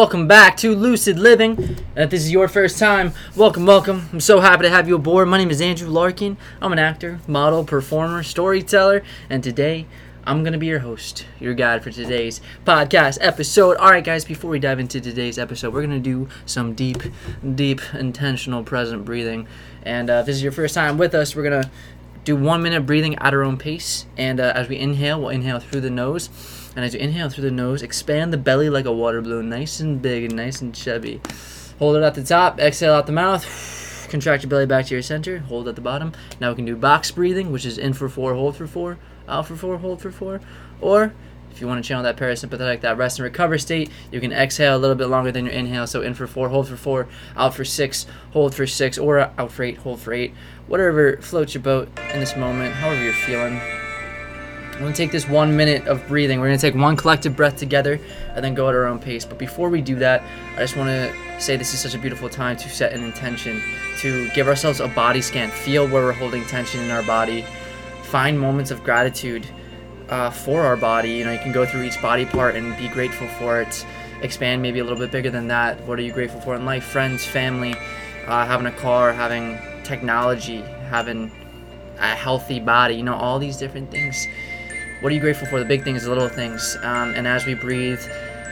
Welcome back to Lucid Living. If this is your first time, welcome, welcome. I'm so happy to have you aboard. My name is Andrew Larkin. I'm an actor, model, performer, storyteller, and today I'm going to be your host, your guide for today's podcast episode. All right, guys, before we dive into today's episode, we're going to do some deep, deep, intentional present breathing. And uh, if this is your first time with us, we're going to do one minute breathing at our own pace. And uh, as we inhale, we'll inhale through the nose. And as you inhale through the nose, expand the belly like a water balloon, nice and big and nice and chubby. Hold it at the top, exhale out the mouth. Contract your belly back to your center, hold at the bottom. Now we can do box breathing, which is in for four, hold for four, out for four, hold for four. Or if you want to channel that parasympathetic, that rest and recover state, you can exhale a little bit longer than your inhale. So in for four, hold for four, out for six, hold for six, or out for eight, hold for eight. Whatever floats your boat in this moment, however you're feeling. We're gonna take this one minute of breathing. We're gonna take one collective breath together and then go at our own pace. But before we do that, I just wanna say this is such a beautiful time to set an intention, to give ourselves a body scan, feel where we're holding tension in our body, find moments of gratitude uh, for our body. You know, you can go through each body part and be grateful for it. Expand maybe a little bit bigger than that. What are you grateful for in life? Friends, family, uh, having a car, having technology, having a healthy body. You know, all these different things what are you grateful for? The big things, the little things. Um, and as we breathe,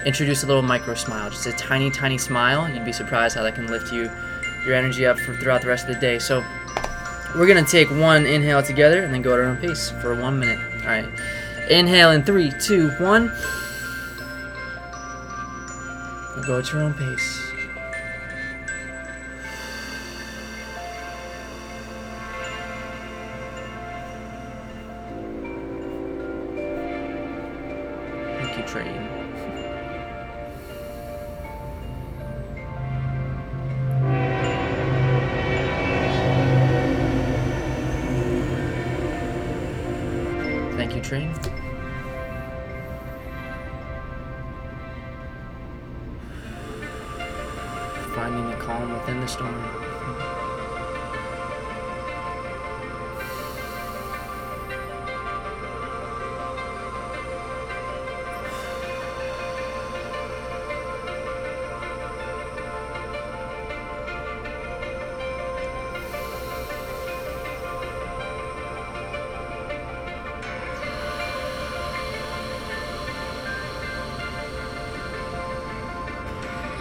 introduce a little micro smile, just a tiny, tiny smile. You'd be surprised how that can lift you, your energy up for, throughout the rest of the day. So we're gonna take one inhale together and then go at our own pace for one minute. All right. Inhale in three, two, one. go at your own pace.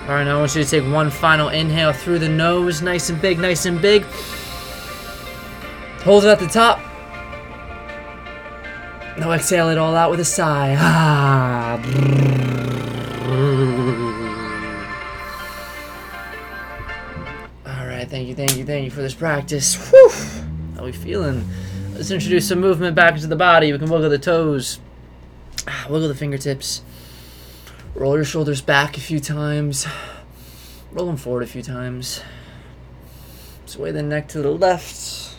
Alright, now I want you to take one final inhale through the nose, nice and big, nice and big. Hold it at the top. Now exhale it all out with a sigh. Ah. Alright, thank you, thank you, thank you for this practice. Whew. How we feeling? Let's introduce some movement back into the body. We can wiggle the toes, ah, wiggle the fingertips. Roll your shoulders back a few times. Roll them forward a few times. Sway the neck to the left.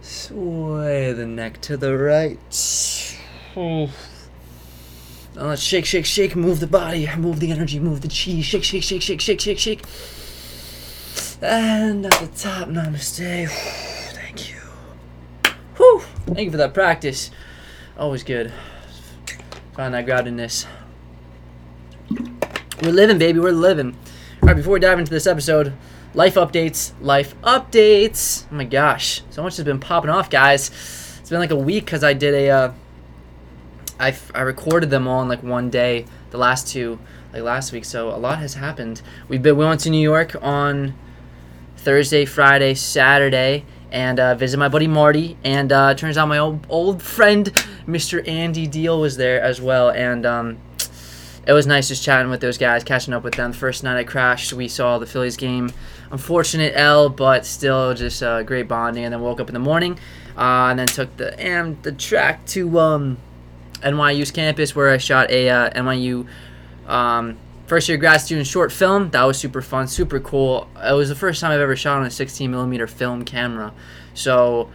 Sway the neck to the right. Now let's shake, shake, shake. Move the body. Move the energy. Move the chi. Shake, shake, shake, shake, shake, shake, shake. And at the top, namaste. Thank you. Whew. Thank you for that practice. Always good. Find that groundedness. We're living, baby. We're living. All right, before we dive into this episode, life updates. Life updates. Oh my gosh, so much has been popping off, guys. It's been like a week because I did a. Uh, I, I recorded them all in like one day. The last two, like last week. So a lot has happened. We've been. We went to New York on Thursday, Friday, Saturday, and uh, visit my buddy Marty. And uh, turns out my old old friend, Mr. Andy Deal, was there as well. And um, it was nice just chatting with those guys, catching up with them. The first night I crashed, we saw the Phillies game. Unfortunate L, but still just uh, great bonding. And then woke up in the morning, uh, and then took the and the track to um, NYU's campus where I shot a uh, NYU um, first year grad student short film. That was super fun, super cool. It was the first time I've ever shot on a 16 millimeter film camera, so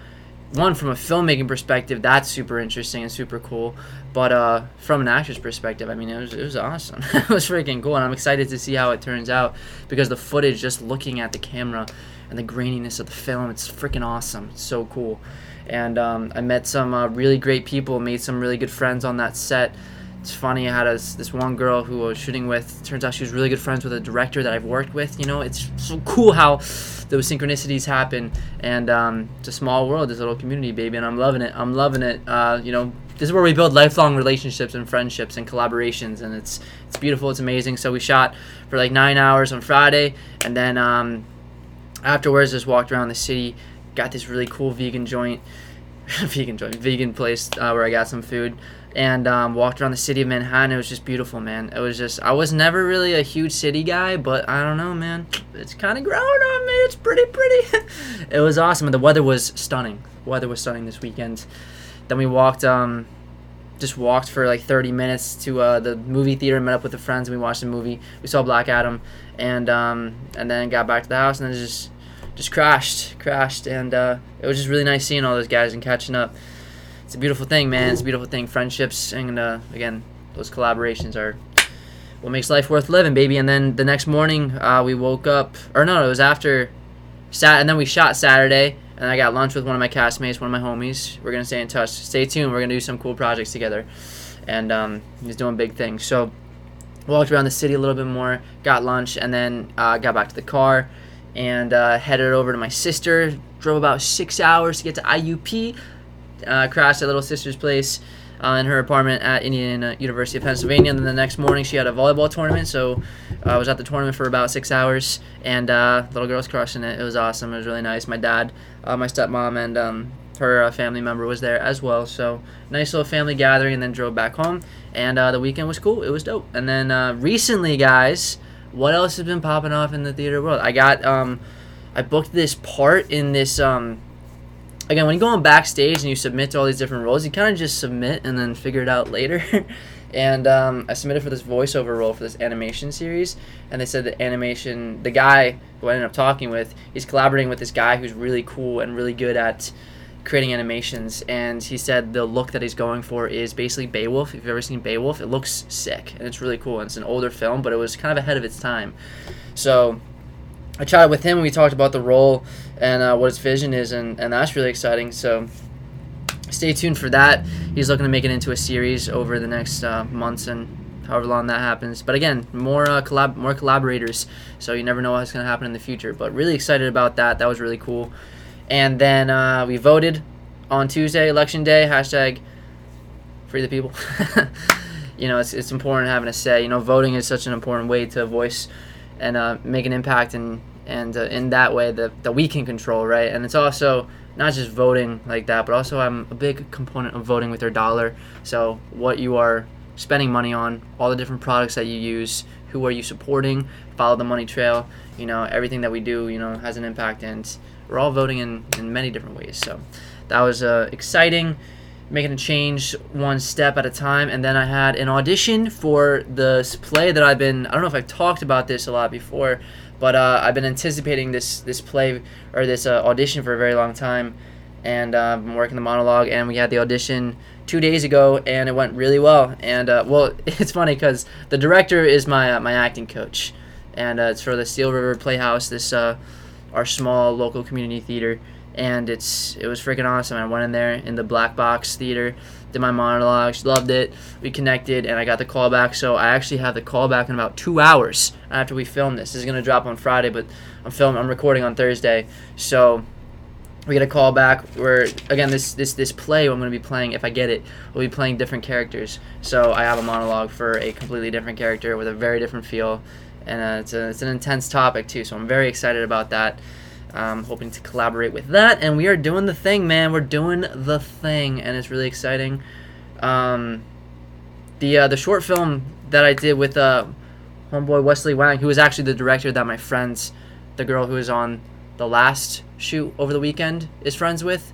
one from a filmmaking perspective, that's super interesting and super cool. But uh, from an actor's perspective, I mean, it was it was awesome. it was freaking cool, and I'm excited to see how it turns out because the footage, just looking at the camera and the graininess of the film, it's freaking awesome. It's so cool, and um, I met some uh, really great people, made some really good friends on that set. It's funny. I had this, this one girl who I was shooting with. Turns out she was really good friends with a director that I've worked with. You know, it's so cool how those synchronicities happen. And um, it's a small world, this little community, baby, and I'm loving it. I'm loving it. Uh, you know, this is where we build lifelong relationships and friendships and collaborations, and it's it's beautiful. It's amazing. So we shot for like nine hours on Friday, and then um, afterwards just walked around the city. Got this really cool vegan joint, vegan joint, vegan place uh, where I got some food and um, walked around the city of Manhattan. It was just beautiful, man. It was just I was never really a huge city guy, but I don't know, man. It's kind of growing on me. It's pretty pretty. it was awesome, and the weather was stunning. The weather was stunning this weekend. Then we walked, um, just walked for like 30 minutes to uh, the movie theater, met up with the friends, and we watched the movie. We saw Black Adam, and um, and then got back to the house, and then just just crashed, crashed, and uh, it was just really nice seeing all those guys and catching up it's a beautiful thing, man. It's a beautiful thing. Friendships and uh, again, those collaborations are what makes life worth living, baby. And then the next morning, uh, we woke up, or no, it was after Sat, and then we shot Saturday, and I got lunch with one of my castmates, one of my homies. We're gonna stay in touch. Stay tuned. We're gonna do some cool projects together, and um, he's doing big things. So walked around the city a little bit more, got lunch, and then uh, got back to the car and uh, headed over to my sister. Drove about six hours to get to IUP uh, crashed at little sister's place uh, in her apartment at Indiana University of Pennsylvania. And then the next morning, she had a volleyball tournament. So uh, I was at the tournament for about six hours, and uh, little girl's crushing it. It was awesome. It was really nice. My dad, uh, my stepmom, and um, her family member was there as well. So nice little family gathering, and then drove back home. And the weekend was cool. It was dope. And then recently, guys, what else has been popping off in the theater world? I got um, I booked this part in this um again, when you go on backstage and you submit to all these different roles, you kind of just submit and then figure it out later. and um, I submitted for this voiceover role for this animation series, and they said the animation, the guy who I ended up talking with, he's collaborating with this guy who's really cool and really good at creating animations. And he said the look that he's going for is basically Beowulf. If you've ever seen Beowulf, it looks sick and it's really cool. And it's an older film, but it was kind of ahead of its time. So I chatted with him and we talked about the role and uh, what his vision is, and, and that's really exciting. So stay tuned for that. He's looking to make it into a series over the next uh, months and however long that happens. But again, more uh, collab, more collaborators. So you never know what's going to happen in the future. But really excited about that. That was really cool. And then uh, we voted on Tuesday, election day. Hashtag free the people. you know, it's, it's important having a say. You know, voting is such an important way to voice and uh, make an impact and and uh, in that way that, that we can control right? And it's also not just voting like that but also i'm a big component of voting with your dollar. So what you are spending money on all the different products that you use who are you supporting follow the money trail you know everything that we do you know has an impact. And we're all voting in, in many different ways. So that was uh, exciting making a change one step at a time. And then I had an audition for this play that I've been, I don't know if I've talked about this a lot before, but uh, I've been anticipating this, this play or this uh, audition for a very long time. And uh, I'm working the monologue, and we had the audition two days ago, and it went really well. And uh, well, it's funny because the director is my uh, my acting coach, and uh, it's for the Steel River Playhouse, this our small local community theater and it's it was freaking awesome. I went in there in the black box theater, did my monologues, loved it. We connected, and I got the call back. So I actually have the call back in about two hours after we film this. This is gonna drop on Friday, but I'm filming. I'm recording on Thursday, so we get a call back where again this this this play I'm going to be playing if I get it we'll be playing different characters so I have a monologue for a completely different character with a very different feel and uh, it's, a, it's an intense topic too so I'm very excited about that um, hoping to collaborate with that, and we are doing the thing, man. We're doing the thing, and it's really exciting. Um, the uh, the short film that I did with uh, homeboy Wesley Wang, who was actually the director that my friends, the girl who was on the last shoot over the weekend, is friends with.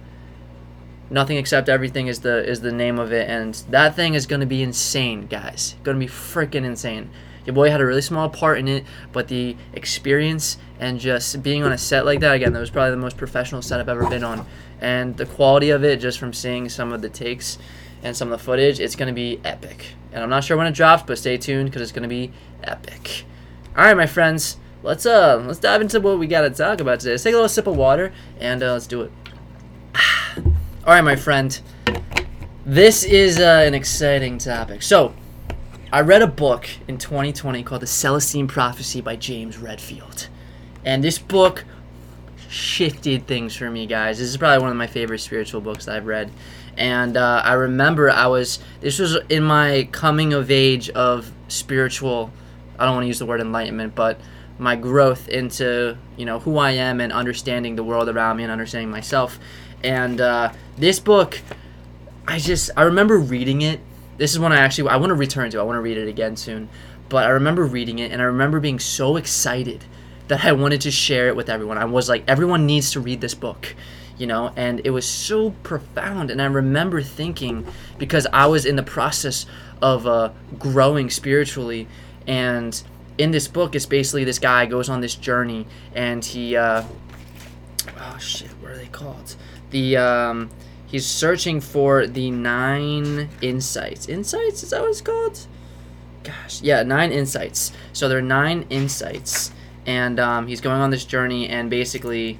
Nothing except everything is the is the name of it, and that thing is gonna be insane, guys. Gonna be freaking insane. Your boy had a really small part in it, but the experience and just being on a set like that again, that was probably the most professional set I've ever been on. And the quality of it, just from seeing some of the takes and some of the footage, it's gonna be epic. And I'm not sure when it drops, but stay tuned because it's gonna be epic. All right, my friends, let's uh let's dive into what we gotta talk about today. Let's take a little sip of water and uh, let's do it. All right, my friend, this is uh, an exciting topic. So I read a book in 2020 called The Celestine Prophecy by James Redfield. And this book shifted things for me, guys. This is probably one of my favorite spiritual books I've read. And uh, I remember I was, this was in my coming of age of spiritual, I don't want to use the word enlightenment, but my growth into, you know, who I am and understanding the world around me and understanding myself. And uh, this book, I just, I remember reading it. This is one I actually, I want to return to. I want to read it again soon. But I remember reading it and I remember being so excited that I wanted to share it with everyone. I was like, everyone needs to read this book, you know, and it was so profound. And I remember thinking, because I was in the process of uh, growing spiritually, and in this book, it's basically this guy goes on this journey, and he, uh, oh shit, what are they called? The, um, he's searching for the nine insights. Insights? Is that what it's called? Gosh, yeah, nine insights. So there are nine insights and um, he's going on this journey and basically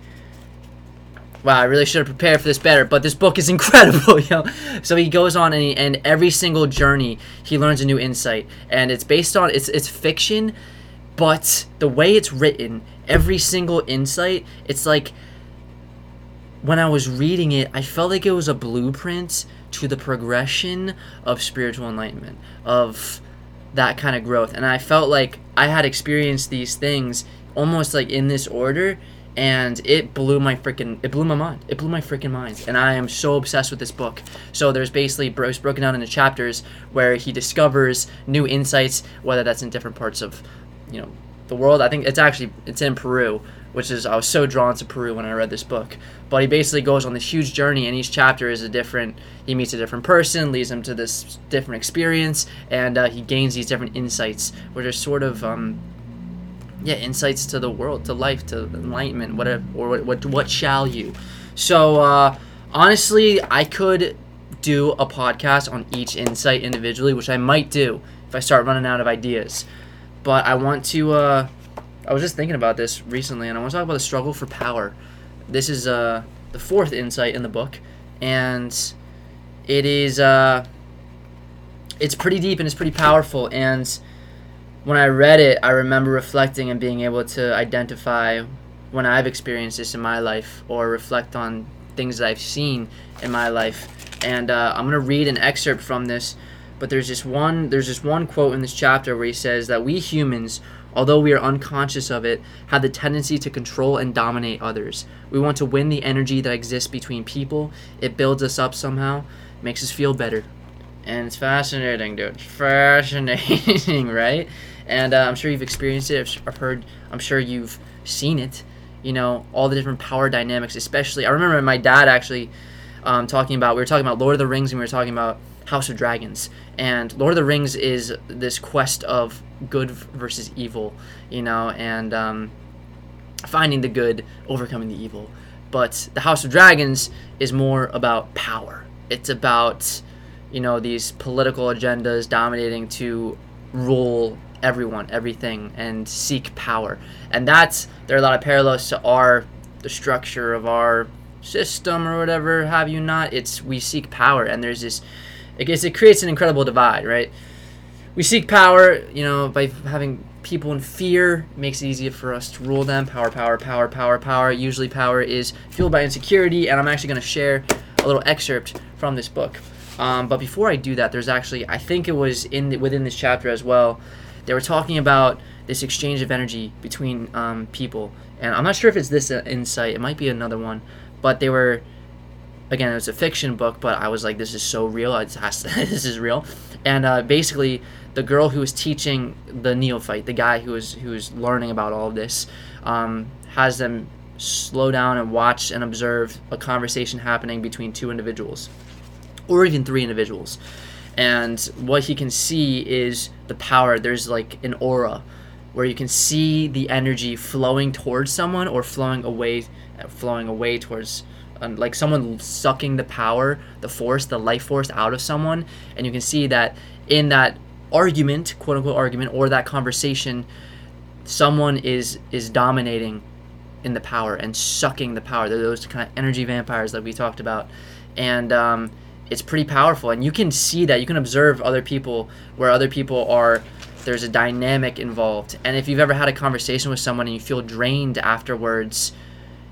wow i really should have prepared for this better but this book is incredible you know so he goes on and, he, and every single journey he learns a new insight. And it's based on it's it's fiction but the way it's written every single insight it's like when i was reading it i felt like it was a blueprint to the progression of spiritual enlightenment of that kind of growth. And I felt like I had experienced these things almost like in this order and it blew my freaking it blew my mind. It blew my freaking mind. And i am so obsessed with this book. So there's basically it's broken down into chapters where he discovers new insights whether that's in different parts of you know the world. I think it's actually it's in peru which is I was so drawn to Peru when I read this book. But he basically goes on this huge journey, and each chapter is a different. He meets a different person, leads him to this different experience, and uh, he gains these different insights, which are sort of. Um, yeah, insights to the world, to life, to enlightenment, whatever, or what, what, what shall you? So, uh, honestly, I could do a podcast on each insight individually, which I might do if I start running out of ideas. But I want to, uh, I was just thinking about this recently, and I want to talk about the struggle for power. This is uh, the fourth insight in the book, and it is uh, it's pretty deep and it's pretty powerful. And when I read it, I remember reflecting and being able to identify when I've experienced this in my life, or reflect on things that I've seen in my life. And uh, I'm gonna read an excerpt from this. But there's this one there's this one quote in this chapter where he says that we humans although we are unconscious of it, have the tendency to control and dominate others. We want to win the energy that exists between people. It builds us up somehow, makes us feel better. And it's fascinating, dude. Fascinating, right? And uh, I'm sure you've experienced it. I've heard, I'm sure you've seen it. You know, all the different power dynamics, especially. I remember my dad actually um, talking about, we were talking about Lord of the Rings and we were talking about House of Dragons. And Lord of the Rings is this quest of good versus evil, you know, and um, finding the good, overcoming the evil. But the House of Dragons is more about power. It's about, you know, these political agendas dominating to rule everyone, everything, and seek power. And that's there are a lot of parallels to our the structure of our system or whatever have you not. It's we seek power, and there's this it, it creates an incredible divide, right? We seek power, you know, by having people in fear makes it easier for us to rule them. Power, power, power, power, power. Usually, power is fueled by insecurity, and I'm actually going to share a little excerpt from this book. Um, but before I do that, there's actually I think it was in the, within this chapter as well. They were talking about this exchange of energy between um, people, and I'm not sure if it's this uh, insight. It might be another one, but they were again, it was a fiction book, but I was like, this is so real. To, this is real. And uh, basically, the girl who was teaching the neophyte, the guy who was who was learning about all of this, um, has them slow down and watch and observe a conversation happening between two individuals, or even three individuals. And what he can see is the power. There's like an aura where you can see the energy flowing towards someone or flowing away, flowing away towards like someone sucking the power, the force, the life force out of someone, and you can see that in that argument, quote unquote argument, or that conversation, someone is is dominating in the power and sucking the power. They're those kind of energy vampires that we talked about, and um, it's pretty powerful. And you can see that. You can observe other people where other people are there's a dynamic involved. And if you've ever had a conversation with someone and you feel drained afterwards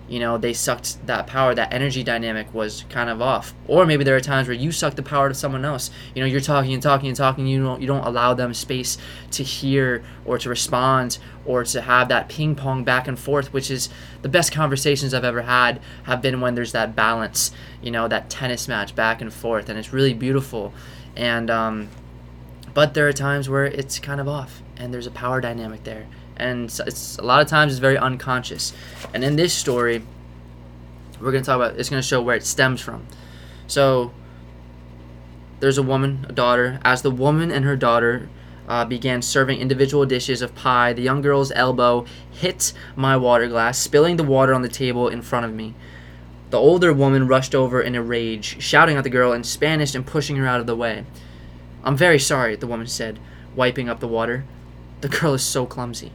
you know they sucked that power that energy dynamic was kind of off. Or maybe there are times where you suck the power to someone else. You know you're talking and talking and talking you don't you don't allow them space to hear or to respond or to have that ping pong back and forth which is the best conversations i've ever had have been when there's that balance you know that tennis match back and forth and it's really beautiful. And um but there are times where it's kind of off and there's a power dynamic there and it's, a lot of times it's very unconscious. And in this story, we're going to talk about it's going to show where it stems from. So there's a woman, a daughter. As the woman and her daughter uh, began serving individual dishes of pie, the young girl's elbow hit my water glass, spilling the water on the table in front of me. The older woman rushed over in a rage, shouting at the girl in Spanish and pushing her out of the way. I'm very sorry, the woman said, wiping up the water. The girl is so clumsy.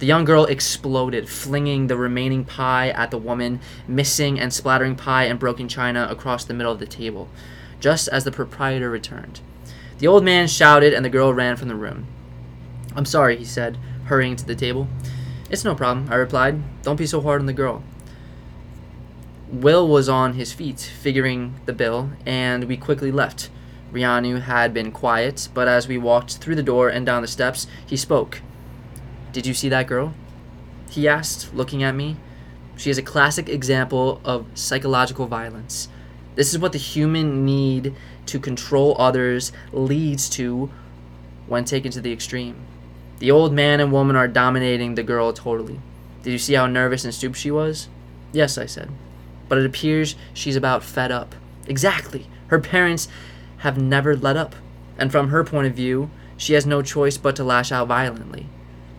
The young girl exploded, flinging the remaining pie at the woman, missing and splattering pie and broken china across the middle of the table, just as the proprietor returned. The old man shouted, and the girl ran from the room. I'm sorry, he said, hurrying to the table. It's no problem, I replied. Don't be so hard on the girl. Will was on his feet, figuring the bill, and we quickly left. Reneau had been quiet, but as we walked through the door and down the steps, he spoke. Did you see that girl? He asked, looking at me. She is a classic example of psychological violence. This is what the human need to control others leads to when taken to the extreme. The old man and woman are dominating the girl totally. Did you see how nervous and stooped she was? Yes, I said. But it appears she's about fed up. Exactly. Her parents have never let up. And from her point of view, she has no choice but to lash out violently.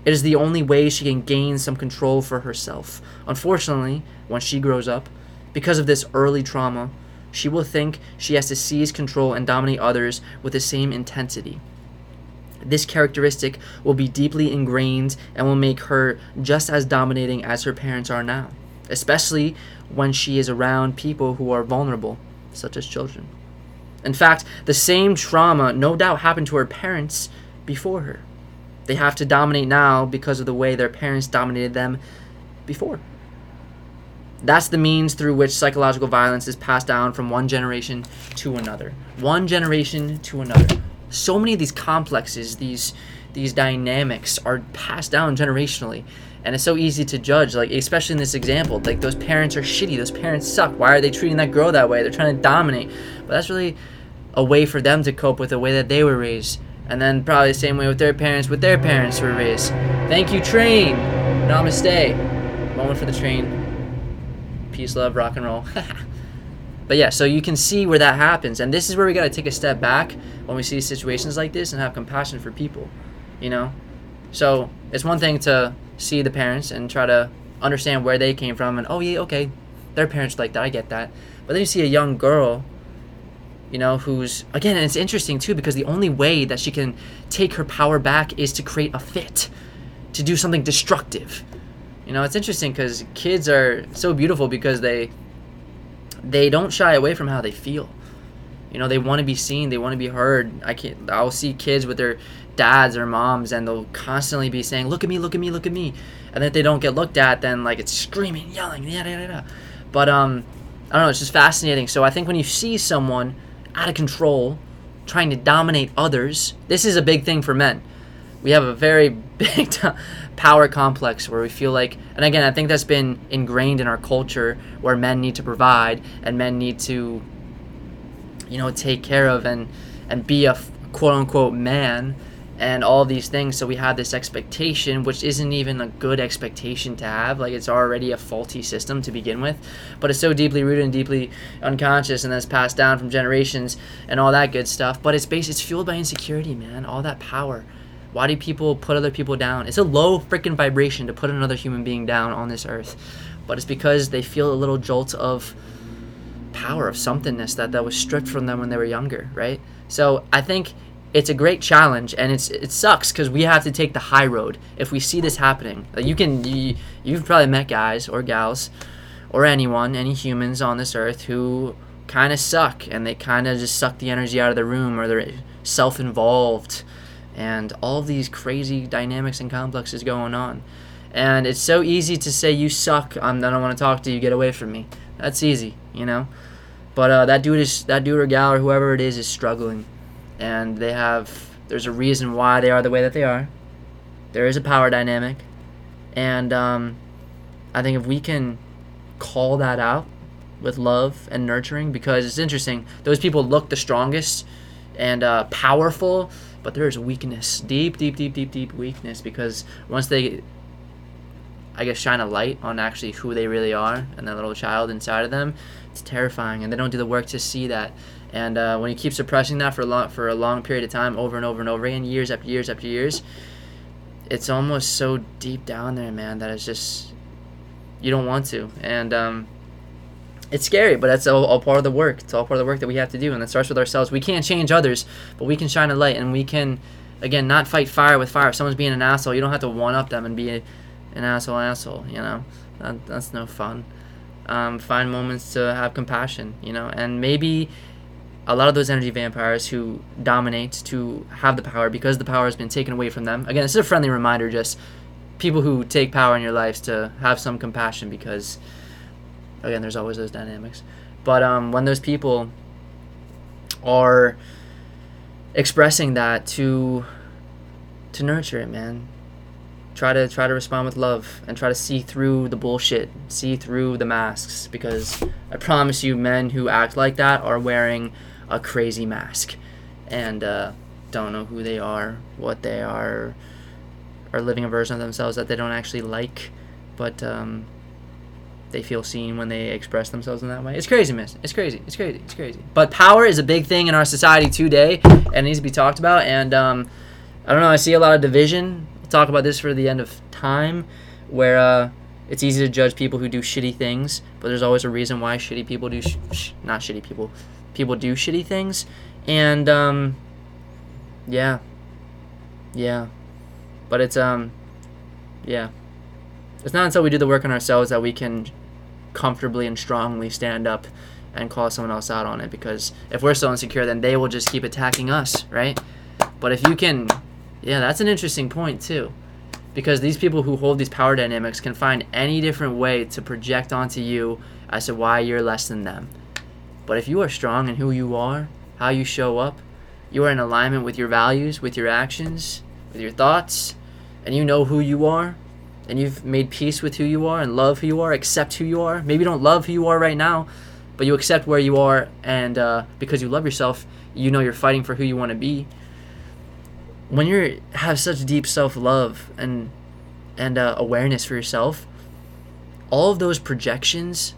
It is the only way she can gain some control for herself. Unfortunately, when she grows up, because of this early trauma, she will think she has to seize control and dominate others with the same intensity. This characteristic will be deeply ingrained and will make her just as dominating as her parents are now, especially when she is around people who are vulnerable, such as children. In fact, the same trauma no doubt happened to her parents before her. They have to dominate now because of the way their parents dominated them before. That's the means through which psychological violence is passed down from one generation to another. One generation to another. So many of these complexes, these these dynamics are passed down generationally. And it's so easy to judge, like especially in this example, like those parents are shitty, those parents suck. Why are they treating that girl that way? They're trying to dominate. But that's really a way for them to cope with the way that they were raised and then probably the same way with their parents, with their parents were raised. Thank you, train. Namaste. Moment for the train. Peace, love, rock and roll. but yeah, so you can see where that happens, and this is where we got to take a step back when we see situations like this and have compassion for people. You know, so it's one thing to see the parents and try to understand where they came from, and oh yeah, okay, their parents like that. I get that. But then you see a young girl you know, who's again, and it's interesting too because the only way that she can take her power back is to create a fit, to do something destructive. You know, it's interesting because kids are so beautiful because they they don't shy away from how they feel. You know, they want to be seen, they want to be heard. I can not I'll see kids with their dads or moms and they'll constantly be saying, "Look at me, look at me, look at me." And if they don't get looked at, then like it's screaming, yelling, yada yada. But um I don't know, it's just fascinating. So I think when you see someone out of control, trying to dominate others. This is a big thing for men. We have a very big power complex where we feel like, and again, I think that's been ingrained in our culture where men need to provide and men need to, you know, take care of and and be a quote unquote man and all these things so we have this expectation which isn't even a good expectation to have like it's already a faulty system to begin with but it's so deeply rooted and deeply unconscious and then it's passed down from generations and all that good stuff but it's based it's fueled by insecurity man all that power. Why do people put other people down? It's a low freaking vibration to put another human being down on this earth but it's because they feel a little jolt of power of somethingness that that was stripped from them when they were younger right? So i think it's a great challenge and it's it sucks because we have to take the high road. If we see this happening like you can you, you've probably met guys or gals or anyone any humans on this earth who kind of suck and they kind of just suck the energy out of the room or they're self-involved and all these crazy dynamics and complexes going on. And it's so easy to say you suck I'm, i don't want to talk to you get away from me. That's easy you know? But uh, that dude is that dude or gal or whoever it is is struggling and they have there's a reason why they are the way that they are there is a power dynamic and um, i think if we can call that out with love and nurturing because it's interesting. Those people look the strongest and uh, powerful, but there's weakness, deep, deep, deep, deep, deep weakness because once they, I guess, shine a light on actually who they really are and that little child inside of them, it's terrifying, and they don't do the work to see that. And uh, when you keep suppressing that for a long for a long period of time, over and over and over again, years after years after years, it's almost so deep down there, man, that it's just you don't want to. And um, it's scary, but that's all, all, part of the work. It's all part of the work that we have to do, and it starts with ourselves. We can't change others, but we can shine a light, and we can, again, not fight fire with fire. If someone's being an asshole, you don't have to one up them and be a, an asshole asshole. You know, that, that's no fun. Um, find moments to have compassion. You know, and maybe a lot of those energy vampires who dominate to have the power because the power has been taken away from them. Again, this is a friendly reminder. Just people who take power in your lives to have some compassion because again, there's always those dynamics. But um, when those people are expressing that to to nurture it, man. Try to try to respond with love and try to see through the bullshit, see through the masks because I promise you men who act like that are wearing a crazy mask and uh, don't know who they are, what they are, are living a version of themselves that they don't actually like, but um, they feel seen when they express themselves in that way. It's crazy, miss. It's crazy. It's crazy. It's crazy. But power is a big thing in our society today and needs to be talked about. And um, I don't know. I see a lot of division. We'll talk about this for the end of time, where uh, it's easy to judge people who do shitty things, but there's always a reason why shitty people do sh- sh- not shitty people. People do shitty things, and um, yeah, yeah. But it's um, yeah. It's not until we do the work on ourselves that we can comfortably and strongly stand up and call someone else out on it because if we're so insecure then they will just keep attacking us right? But if you can yeah that's an interesting point too. Because these people who hold these power dynamics can find any different way to project onto you as to why you're less than them but if you are strong in who you are how you show up you are in alignment with your values with your actions with your thoughts and you know who you are and you've made peace with who you are and love who you are, accept who you are. Maybe you don't love who you are right now, but you accept where you are, and uh, because you love yourself, you know you're fighting for who you want to be. When you have such deep self love and and uh, awareness for yourself, all of those projections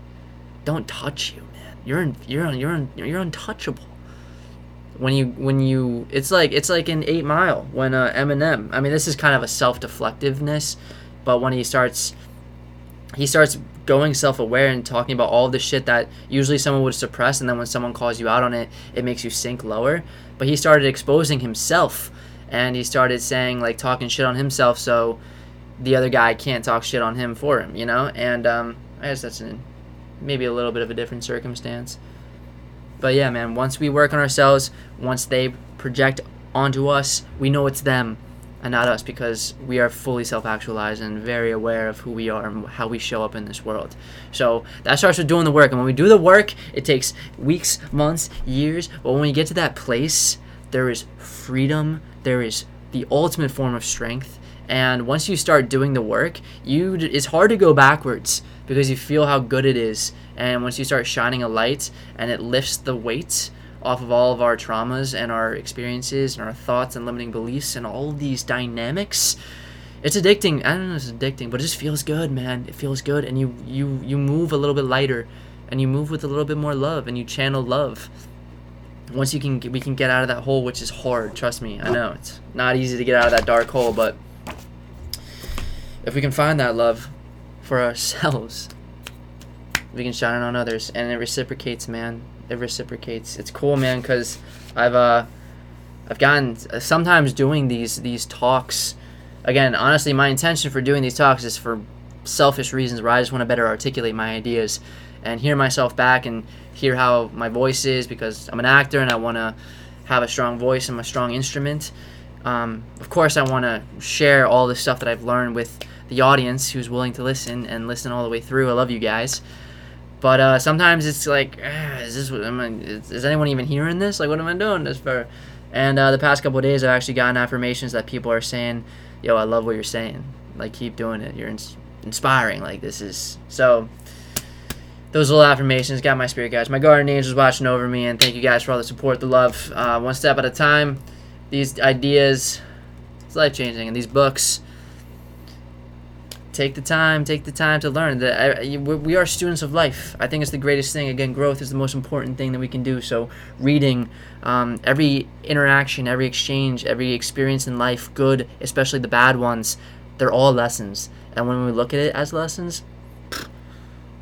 don't touch you. You're in, you're you're you're untouchable. When you when you it's like it's like in Eight Mile when uh, Eminem. I mean, this is kind of a self deflectiveness but when he starts he starts going self-aware and talking about all the shit that usually someone would suppress and then when someone calls you out on it it makes you sink lower but he started exposing himself and he started saying like talking shit on himself so the other guy can't talk shit on him for him you know and um, i guess that's an, maybe a little bit of a different circumstance. But yeah man once we work on ourselves once they project onto us we know it's them and not us because we are fully self-actualized and very aware of who we are and how we show up in this world. So that starts with doing the work. And when we do the work it takes weeks months years. But when we get to that place there is freedom. There is the ultimate form of strength. And once you start doing the work you it's hard to go backwards because you feel how good it is. And once you start shining a light and it lifts the weight off of all of our traumas and our experiences and our thoughts and limiting beliefs and all these dynamics it's addicting. I don't know it's addicting but it just feels good man. It feels good. And you you you move a little bit lighter and you move with a little bit more love and you channel love. Once you can we can get out of that hole which is hard. Trust me i know. It's not easy to get out of that dark hole but if we can find that love for ourselves we can shine it on others and it reciprocates man it reciprocates. It's cool, man, because I've uh, I've gotten sometimes doing these these talks. Again, honestly, my intention for doing these talks is for selfish reasons where I just want to better articulate my ideas. and hear myself back and hear how my voice is because I'm an actor and I want to have a strong voice and a strong instrument. Um, of course, I want to share all the stuff that I've learned with the audience who's willing to listen and listen all the way through. I love you guys. But uh, sometimes it's like, ah, is this? Am I, is, is anyone even hearing this? Like, what am I doing this for? And uh, the past couple days, I've actually gotten affirmations that people are saying, "Yo, I love what you're saying. Like, keep doing it. You're ins- inspiring. Like, this is so." Those little affirmations got my spirit, guys. My guardian angels watching over me, and thank you guys for all the support, the love. Uh, one step at a time. These ideas, it's life changing, and these books take the time take the time to learn. That we are students of life. I think it's the greatest thing. Again growth is the most important thing that we can do. So reading um, every interaction every exchange every experience in life good especially the bad ones they're all lessons. And when we look at it as lessons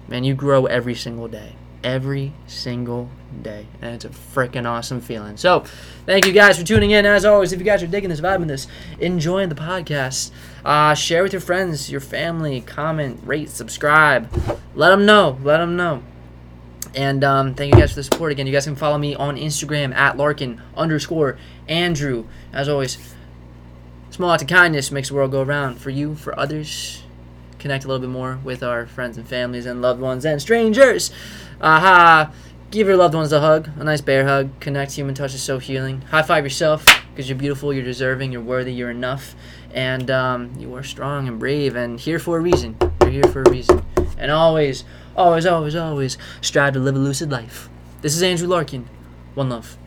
man you grow every single day every single day. And it's a freaking awesome feeling. So, thank you guys for tuning in. As always, if you guys are digging this, vibing this, enjoying the podcast, uh, share with your friends, your family, comment, rate, subscribe. Let them know. Let them know. And um, thank you guys for the support again. You guys can follow me on Instagram at Larkin underscore Andrew. As always, small act of kindness makes the world go around for you, for others. Connect a little bit more with our friends and families and loved ones and strangers. Aha! Give your loved ones a hug, a nice bear hug. Connect. Human touch is so healing. High five yourself because you're beautiful, you're deserving, you're worthy, you're enough, and um, you are strong and brave and here for a reason. You're here for a reason. And always, always, always, always strive to live a lucid life. This is Andrew Larkin. One love.